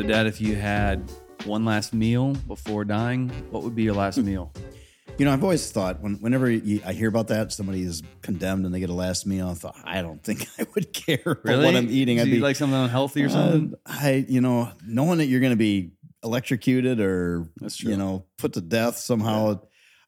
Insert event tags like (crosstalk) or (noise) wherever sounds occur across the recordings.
So, Dad, if you had one last meal before dying, what would be your last meal? You know, I've always thought when, whenever you, I hear about that, somebody is condemned and they get a last meal. I thought, I don't think (laughs) I would care about what I'm eating. Do I'd you be like something unhealthy or uh, something? I, you know, knowing that you're going to be electrocuted or you know put to death somehow.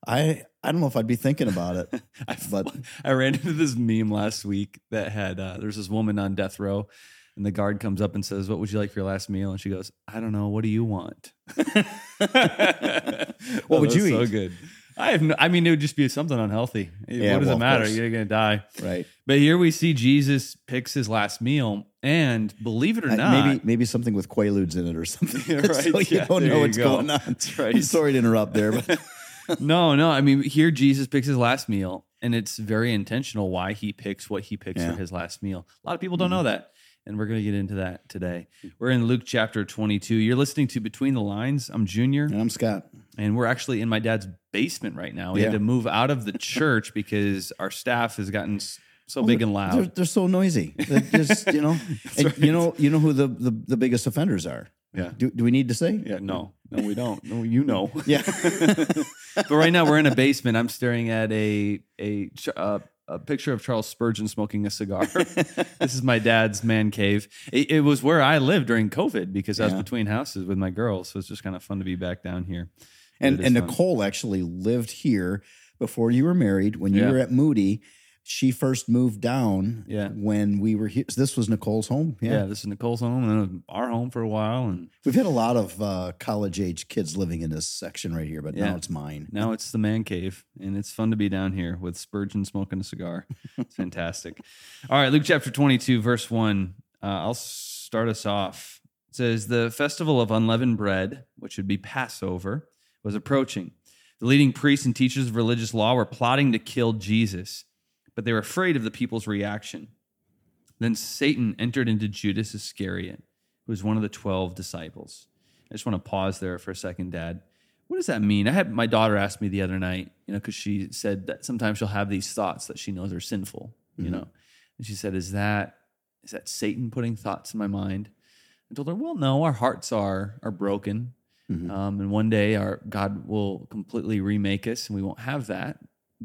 I I don't know if I'd be thinking about it. (laughs) I, but (laughs) I ran into this meme last week that had uh, there's this woman on death row, and the guard comes up and says, "What would you like for your last meal?" And she goes, "I don't know. What do you want?" (laughs) (laughs) what would you So eat? good. I have. No, I mean, it would just be something unhealthy. Yeah, what does well, it matter? You're gonna die. right, But here we see Jesus picks his last meal, and believe it or Uh, not, maybe maybe something with quaaludes in it or something. Yeah, (laughs) so right. you Yeah, don't know what's go. going on. That's right. I'm sorry to interrupt there, but no, no. I mean, here Jesus picks his last meal, and it's very intentional why he picks what he picks Yeah. for his last meal. A lot of people don't know that, and we're going to get into that today. We're in Luke chapter 22. You're listening to Between the Lines. I'm Junior, and I'm Scott. and we're actually in my dad's basement right now. We had to move out of the church because our staff has gotten so big and They're, loud. they're so noisy. They're just you know, (laughs) and right. you know, you know who the, the the biggest offenders are. Yeah. Do, do we need to say? Yeah, no, no, we don't. No, you know. Yeah. (laughs) but right now we're in a basement. I'm staring at a a uh, a picture of Charles Spurgeon smoking a cigar. (laughs) this is my dad's man cave. It, it was where I lived during COVID because I was Yeah. between houses with my girls, so it's just kind of fun to be back down here. And and. Nicole actually lived here before you were married. When you Yeah. were at Moody, she first moved down. Yeah. When we were here, this was Nicole's home. yeah. Yeah. this is Nicole's home and our home for a while, and We've had a lot of uh, college age kids living in this section right here, but Yeah. now it's mine. now it's the man cave, and it's fun to be down here with Spurgeon smoking a cigar. (laughs) It's fantastic. All right, Luke chapter 22, verse 1. Uh, I'll start us off. It says, The festival of unleavened bread, which would be Passover, was approaching. The leading priests and teachers of religious law were plotting to kill Jesus, but they were afraid of the people's reaction. Then Satan entered into Judas Iscariot, who was one of the 12 disciples. I just want to pause there for a second, Dad. What does that mean? I had my daughter ask me the other night, you know, because she said that sometimes she'll have these thoughts that she knows are sinful, you know. And she said, "Is that is that Satan putting thoughts in my mind?" I told her, "Well, no. Our hearts are are broken, um, and one day our God will completely remake us, and we won't have that.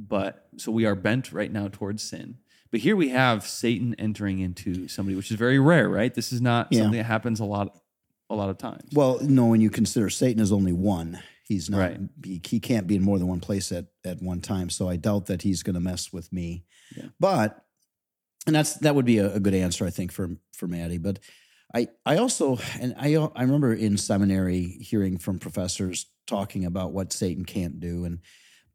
But so we are bent right now towards sin. But here we have Satan entering into somebody, which is very rare, right? This is not Yeah. something that happens a lot, a lot of times. Well, no, when you consider Satan is only one, he's not. Right. He, he can't be in more than one place at at one time. So I doubt that he's going to mess with me. Yeah. But and that's that would be a, a good answer, I think, for for Maddie. But I I also and I I remember in seminary hearing from professors talking about what Satan can't do, and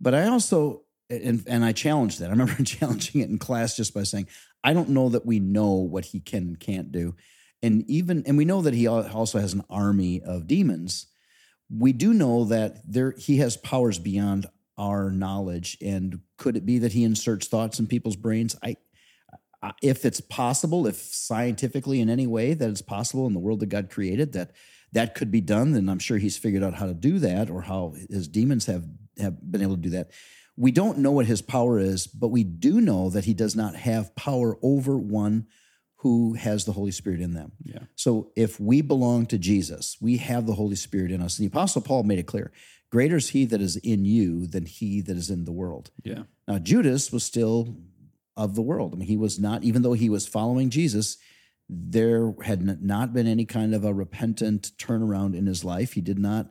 but I also and and I challenged that. I remember (laughs) challenging it in class just by saying, I don't know that we know what he can and can't do. And even and we know that he also has an army of demons. We do know that there he has powers beyond our knowledge. And could it be that he inserts thoughts in people's brains? I if it's possible if scientifically in any way that it's possible in the world that god created that that could be done then i'm sure he's figured out how to do that or how his demons have have been able to do that we don't know what his power is but we do know that he does not have power over one who has the Holy Spirit in them. Yeah. So if we belong to Jesus, we have the Holy Spirit in us. The Apostle Paul made it clear greater is he that is in you than he that is in the world. Yeah. Now, Judas was still of the world. I mean, he was not, even though he was following Jesus, there had not been any kind of a repentant turnaround in his life. He did not,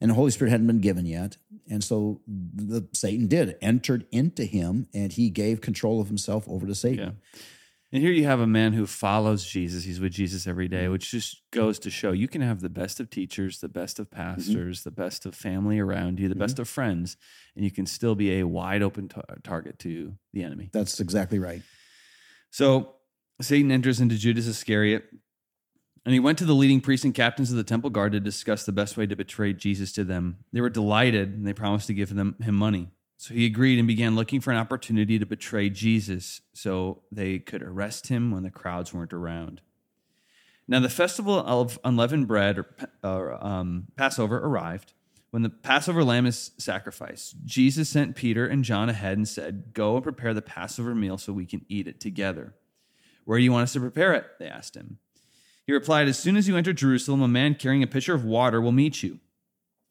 and the Holy Spirit hadn't been given yet. And so the Satan did entered into him and he gave control of himself over to Satan. Yeah. And here you have a man who follows Jesus. He's with Jesus every Mm-hmm. which just goes to show you can have the best of teachers, the best of Mm-hmm. pastors, the best of family around you, the best of friends, and you can still be a wide open tar- target to the enemy. That's exactly right. So Satan enters into Judas Iscariot, and he went to the leading priests and captains of the temple guard to discuss the best way to betray Jesus to them. They were delighted, and they promised to give them him money. So he agreed and began looking for an opportunity to betray Jesus so they could arrest him when the crowds weren't around. Now, the festival of unleavened bread, or, or um, Passover, arrived. When the Passover lamb is sacrificed, Jesus sent Peter and John ahead and said, Go and prepare the Passover meal so we can eat it together. Where do you want us to prepare it? They asked him. He replied, As soon as you enter Jerusalem, a man carrying a pitcher of water will meet you.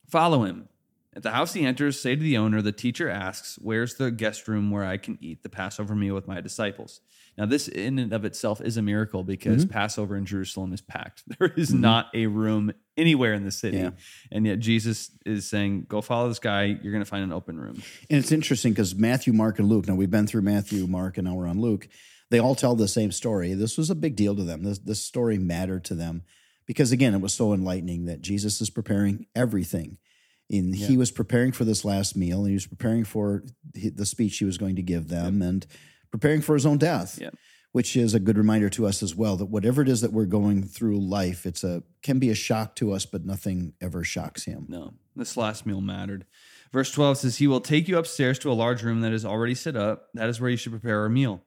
Follow him. At the house he enters, say to the owner, The teacher asks, Where's the guest room where I can eat the Passover meal with my disciples? Now, this in and of itself is a miracle because Mm-hmm. Passover in Jerusalem is packed. (laughs) There is not a room anywhere in the city. Yeah. And yet Jesus is saying, Go follow this guy. You're going to find an open room. And it's interesting because Matthew, Mark, and Luke, now we've been through Matthew, Mark, and now we're on Luke. They all tell the same story. This was a big deal to them. This, this story mattered to them because, again, it was so enlightening that Jesus is preparing everything. And he was preparing for this last meal, and he was preparing for the speech he was going to give them, and preparing for his own death. Which is a good reminder to us as well that whatever it is that we're going through life, it's a can be a shock to us, but nothing ever shocks him. No, this last meal mattered. Verse 12 says, He will take you upstairs to a large room that is already set up. That is where you should prepare a meal.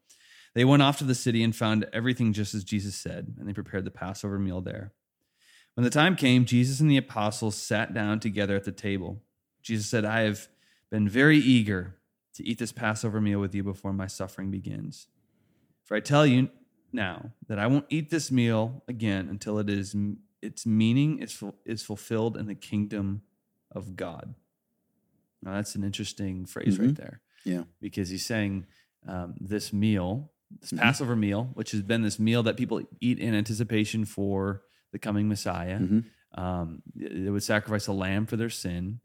They went off to the city and found everything just as Jesus said, and they prepared the Passover meal there. When the time came, Jesus and the apostles sat down together at the table. Jesus said, I have been very eager to eat this Passover meal with you before my suffering begins. For I tell you now that I won't eat this meal again until it is its meaning is, is fulfilled in the kingdom of God. Now that's an interesting phrase right there Yeah. because he's saying um, this meal, this Mhm. Passover meal, which has been this meal that people eat in anticipation for the coming Messiah. Mhm. Um, they would sacrifice a lamb for their sin.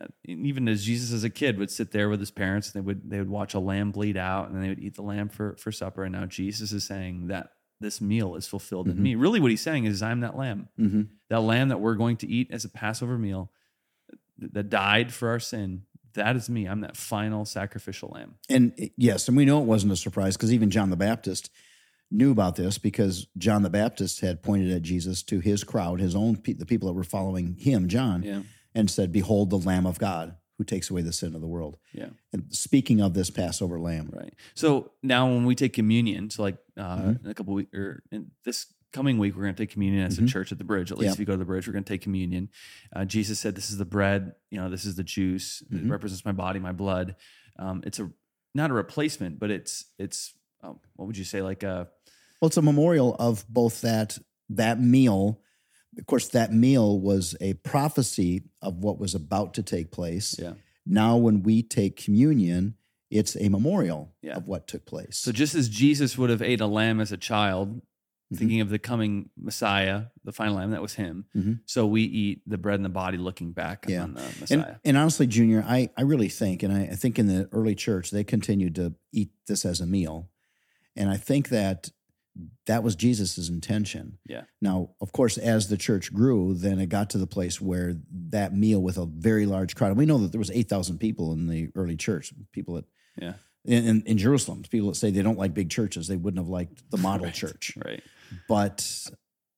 Uh, even as Jesus as a kid would sit there with his parents, and they would they would watch a lamb bleed out, and then they would eat the lamb for for supper. And now Jesus is saying that this meal is fulfilled in Mhm. me. Really, what he's saying is, I'm that lamb, Mm-hmm. that lamb that we're going to eat as a Passover meal, that died for our sin. That is me. I'm that final sacrificial lamb. And yes, and we know it wasn't a surprise because even John the Baptist knew about this because John the Baptist had pointed at Jesus to his crowd, his own pe- the people that were following him, John, Yeah, and said, "Behold, the Lamb of God who takes away the sin of the world." yeah. And speaking of this Passover lamb, Right. So now when we take communion, so like uh, Mhm. in a couple weeks or in this coming week, we're going to take communion as a Mhm. church at the bridge. At least Yeah. if you go to the bridge, we're going to take communion. Uh, Jesus said, "This is the bread. You know, this is the juice. It Mhm. represents my body, my blood." Um, it's a not a replacement, but it's it's um, what would you say like a well, it's a memorial of both that that meal. Of course, that meal was a prophecy of what was about to take place. yeah. Now, when we take communion, it's a memorial Yeah. of what took place. So just as Jesus would have ate a lamb as a child, Mhm. thinking of the coming Messiah, the final lamb, that was him. Mhm. So we eat the bread and the body, looking back Yeah. on the And, Messiah. and honestly, Junior, I, I really think, and I, I think in the early church, they continued to eat this as a meal. And I think that that was Jesus's intention. Yeah. Now, of course, as the church grew, then it got to the place where that meal with a very large crowd, and we know that there was 8,000 people in the early church, people that, yeah. in, in, in Jerusalem, people that say they don't like big churches, they wouldn't have liked the model (laughs) Right. church Right. But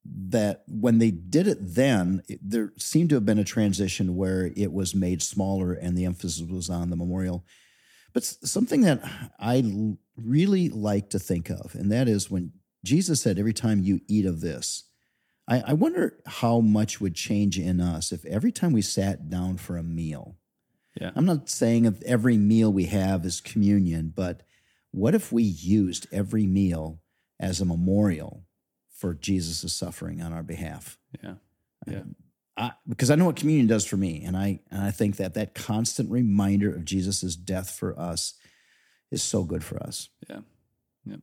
that when they did it then it, there seemed to have been a transition where it was made smaller and the emphasis was on the memorial but something that i l- really like to think of and that is when jesus said every time you eat of this I, I wonder how much would change in us if every time we sat down for a meal Yeah. i'm not saying that every meal we have is communion but what if we used every meal as a memorial for Jesus' suffering on our behalf. Yeah. Yeah. I, because I know what communion does for me, and I and I think that that constant reminder of Jesus' death for us is so good for us. Yeah. Yep.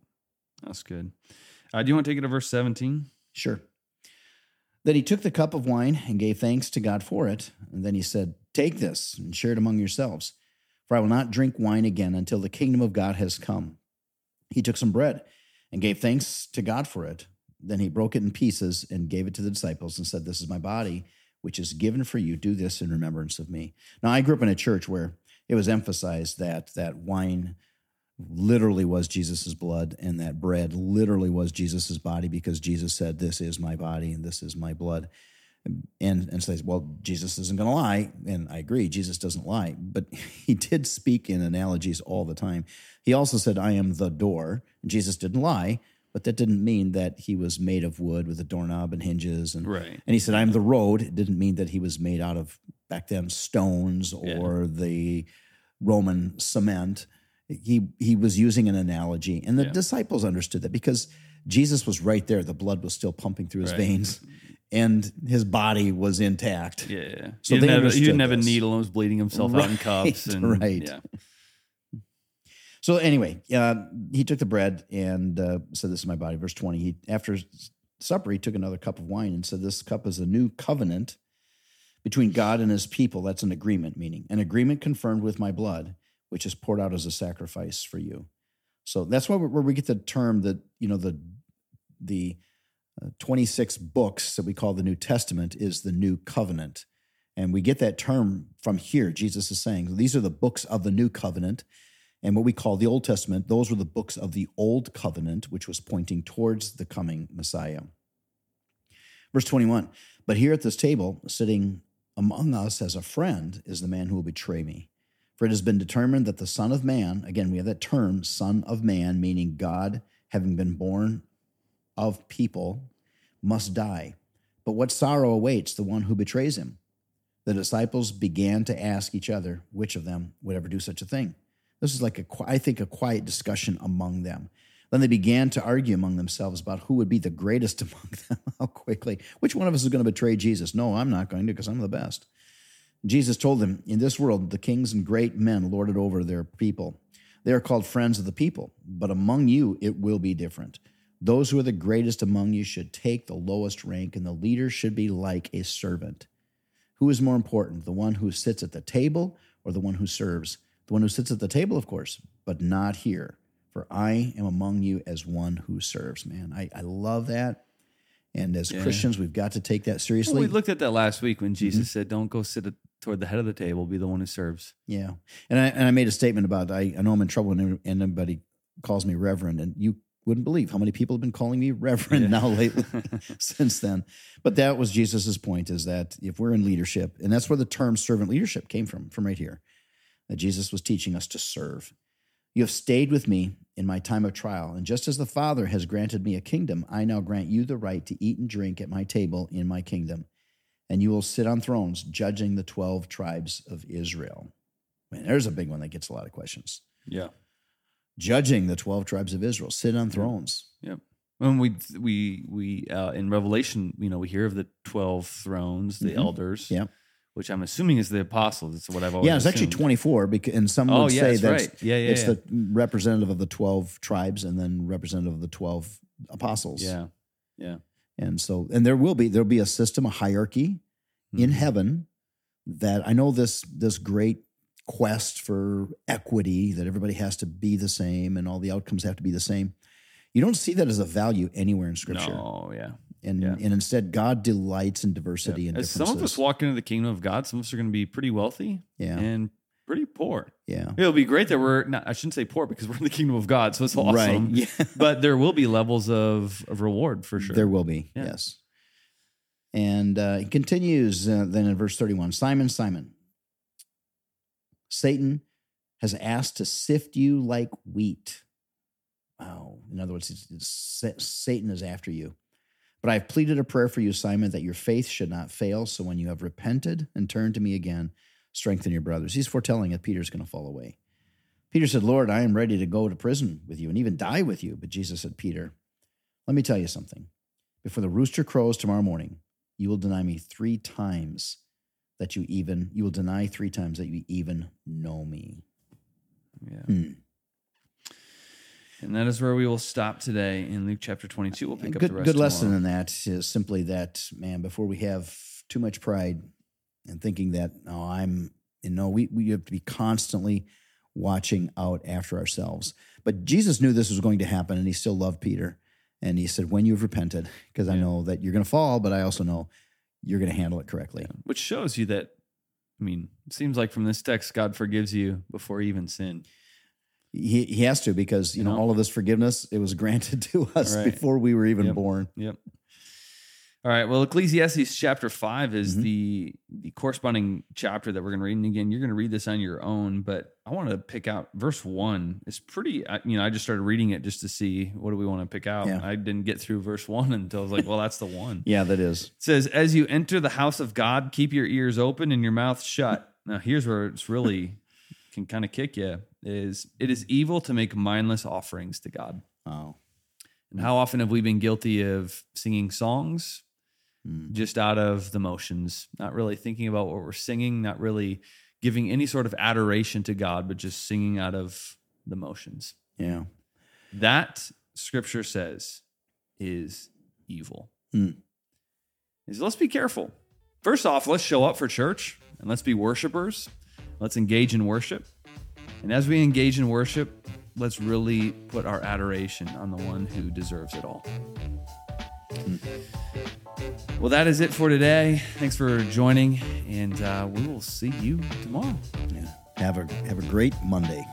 That's good. Uh, do you want to take it to verse 17? Sure. Then he took the cup of wine and gave thanks to God for it, and then he said, "Take this and share it among yourselves, for I will not drink wine again until the kingdom of God has come." He took some bread and gave thanks to God for it. Then he broke it in pieces and gave it to the disciples and said, This is my body, which is given for you. Do this in remembrance of me. Now, I grew up in a church where it was emphasized that that wine literally was Jesus' blood and that bread literally was Jesus' body because Jesus said, This is my body and this is my blood. And, and says, Well, Jesus isn't going to lie. And I agree, Jesus doesn't lie. But (laughs) he did speak in analogies all the time. He also said, I am the door. And Jesus didn't lie, but that didn't mean that he was made of wood with a doorknob and hinges. And, Right. and he said, I'm the road. It didn't mean that he was made out of back then stones or the Roman cement. He he was using an analogy, and the Yeah. disciples understood that because Jesus was right there. The blood was still pumping through his Right. veins, and his body was intact. Yeah. So he, they didn't have, he didn't have a needle and was bleeding himself out in (laughs) cups. Right, And, right. Yeah. So anyway, uh, he took the bread and uh, said, "This is my body." Verse twenty. He after supper, he took another cup of wine and said, "This cup is a new covenant between God and His people." That's an agreement, meaning an agreement confirmed with my blood, which is poured out as a sacrifice for you. So that's where we get the term that you know the the uh, twenty six books that we call the New Testament is the New Covenant, and we get that term from here. Jesus is saying these are the books of the New Covenant. And what we call the Old Testament, those were the books of the Old Covenant, which was pointing towards the coming Messiah. Verse 21 But here at this table, sitting among us as a friend, is the man who will betray me. For it has been determined that the Son of Man, again, we have that term, Son of Man, meaning God having been born of people, must die. But what sorrow awaits the one who betrays him? The disciples began to ask each other which of them would ever do such a thing. This is like a, I think, a quiet discussion among them. Then they began to argue among themselves about who would be the greatest (laughs) among them. How quickly? Which one of us is going to betray Jesus? No, I'm not going to because I'm the best. Jesus told them, In this world, the kings and great men lord it over their people. They are called friends of the people, but among you it will be different. Those who are the greatest among you should take the lowest rank, and the leader should be like a servant. Who is more important, the one who sits at the table or the one who serves? The one who sits at the table, of course, but not here. For I am among you as one who serves. Man, I, I love that. And as Yeah. Christians, we've got to take that Well, seriously. we looked at that last week when Jesus Mm-hmm. said, "Don't go sit at, toward the head of the table. Be the one who serves." Yeah, and I and I made a statement about I, I know I'm in trouble when anybody calls me Reverend, and you wouldn't believe how many people have been calling me Reverend Yeah. now lately (laughs) (laughs) since then. But that was Jesus's point: is that if we're in leadership, and that's where the term servant leadership came from, from right here, that Jesus was teaching us to serve. You have stayed with me in my time of trial, and just as the Father has granted me a kingdom, I now grant you the right to eat and drink at my table in my kingdom, and you will sit on thrones judging the twelve tribes of Israel. Man, there's a big one that gets a lot of questions. Yeah. Judging the 12 tribes of Israel, sit on thrones. Yep. When we we we uh, in Revelation, you know, we hear of the twelve thrones, the Mhm. elders. Yeah. Which I'm assuming is the apostles. It's what I've always. yeah, it's actually 24, because, and some would Oh yeah, say that's that's right. Yeah, yeah, it's yeah. the representative of the 12 tribes and then representative of the 12 apostles. yeah, yeah. And so, and there will be, there'll be a system, a hierarchy in Mhm. heaven that I know this, this great quest for equity that everybody has to be the same and all the outcomes have to be the same. You don't see that as a value anywhere in scripture. No, yeah. And, Yeah. and instead, God delights in diversity yeah. and As some of us walk into the kingdom of God, some of us are going to be pretty wealthy yeah, and pretty poor. yeah, It'll be great that we're not. I shouldn't say poor because we're in the kingdom of God, so it's awesome. right. (laughs) Yeah, but there will be levels of, of reward for sure. there will be. Yeah. Yes. And uh, he continues uh, then in verse thirty-one. Simon, Simon, Satan has asked to sift you like wheat. Wow. In other words, it's, it's, Satan is after you. But I have pleaded a prayer for you, Simon, that your faith should not fail. So when you have repented and turned to me again, strengthen your brothers. He's foretelling that Peter's going to fall away. Peter said, Lord, I am ready to go to prison with you and even die with you. But Jesus said, Peter, let me tell you something. Before the rooster crows tomorrow morning, you will deny me three times that you even, you will deny three times that you even know me. Yeah. Hmm. And that is where we will stop today in Luke chapter 22. We'll pick good, up the rest good lesson tomorrow. in that is simply that man before we have too much pride and thinking that oh i'm you know we, we have to be constantly watching out after ourselves but jesus knew this was going to happen and he still loved peter and he said when you've repented because i know that you're going to fall but i also know you're going to handle it correctly Which shows you that, I mean, it seems like from this text, God forgives you before you even sin. He, he has to because you, know, all of this forgiveness it was granted (laughs) to us Right. before we were even Yep. born Yep. All right. Well, Ecclesiastes chapter five is Mhm. the the corresponding chapter that we're going to read. And again, you're going to read this on your own, but I want to pick out verse one. It's pretty. I- You know, I just started reading it just to see what do we want to pick out. Yeah. I didn't get through verse one (laughs) until I was like, well, that's the one. yeah that is It says, "As you enter the house of God, keep your ears open and your mouth shut." Now, here's where it's really can kind of kick you: is it is evil to make mindless offerings to God, oh And how often have we been guilty of singing songs Mm. just out of the motions, not really thinking about what we're singing, not really giving any sort of adoration to God, but just singing out of the motions? Yeah. That scripture says is evil. Hmm. Is let's be careful. First off, let's show up for church and let's be worshipers. Let's engage in worship. And as we engage in worship, let's really put our adoration on the one who deserves it all. Well, that is it for today. Thanks for joining, and uh, we will see you tomorrow. Yeah. Have a have a great Monday.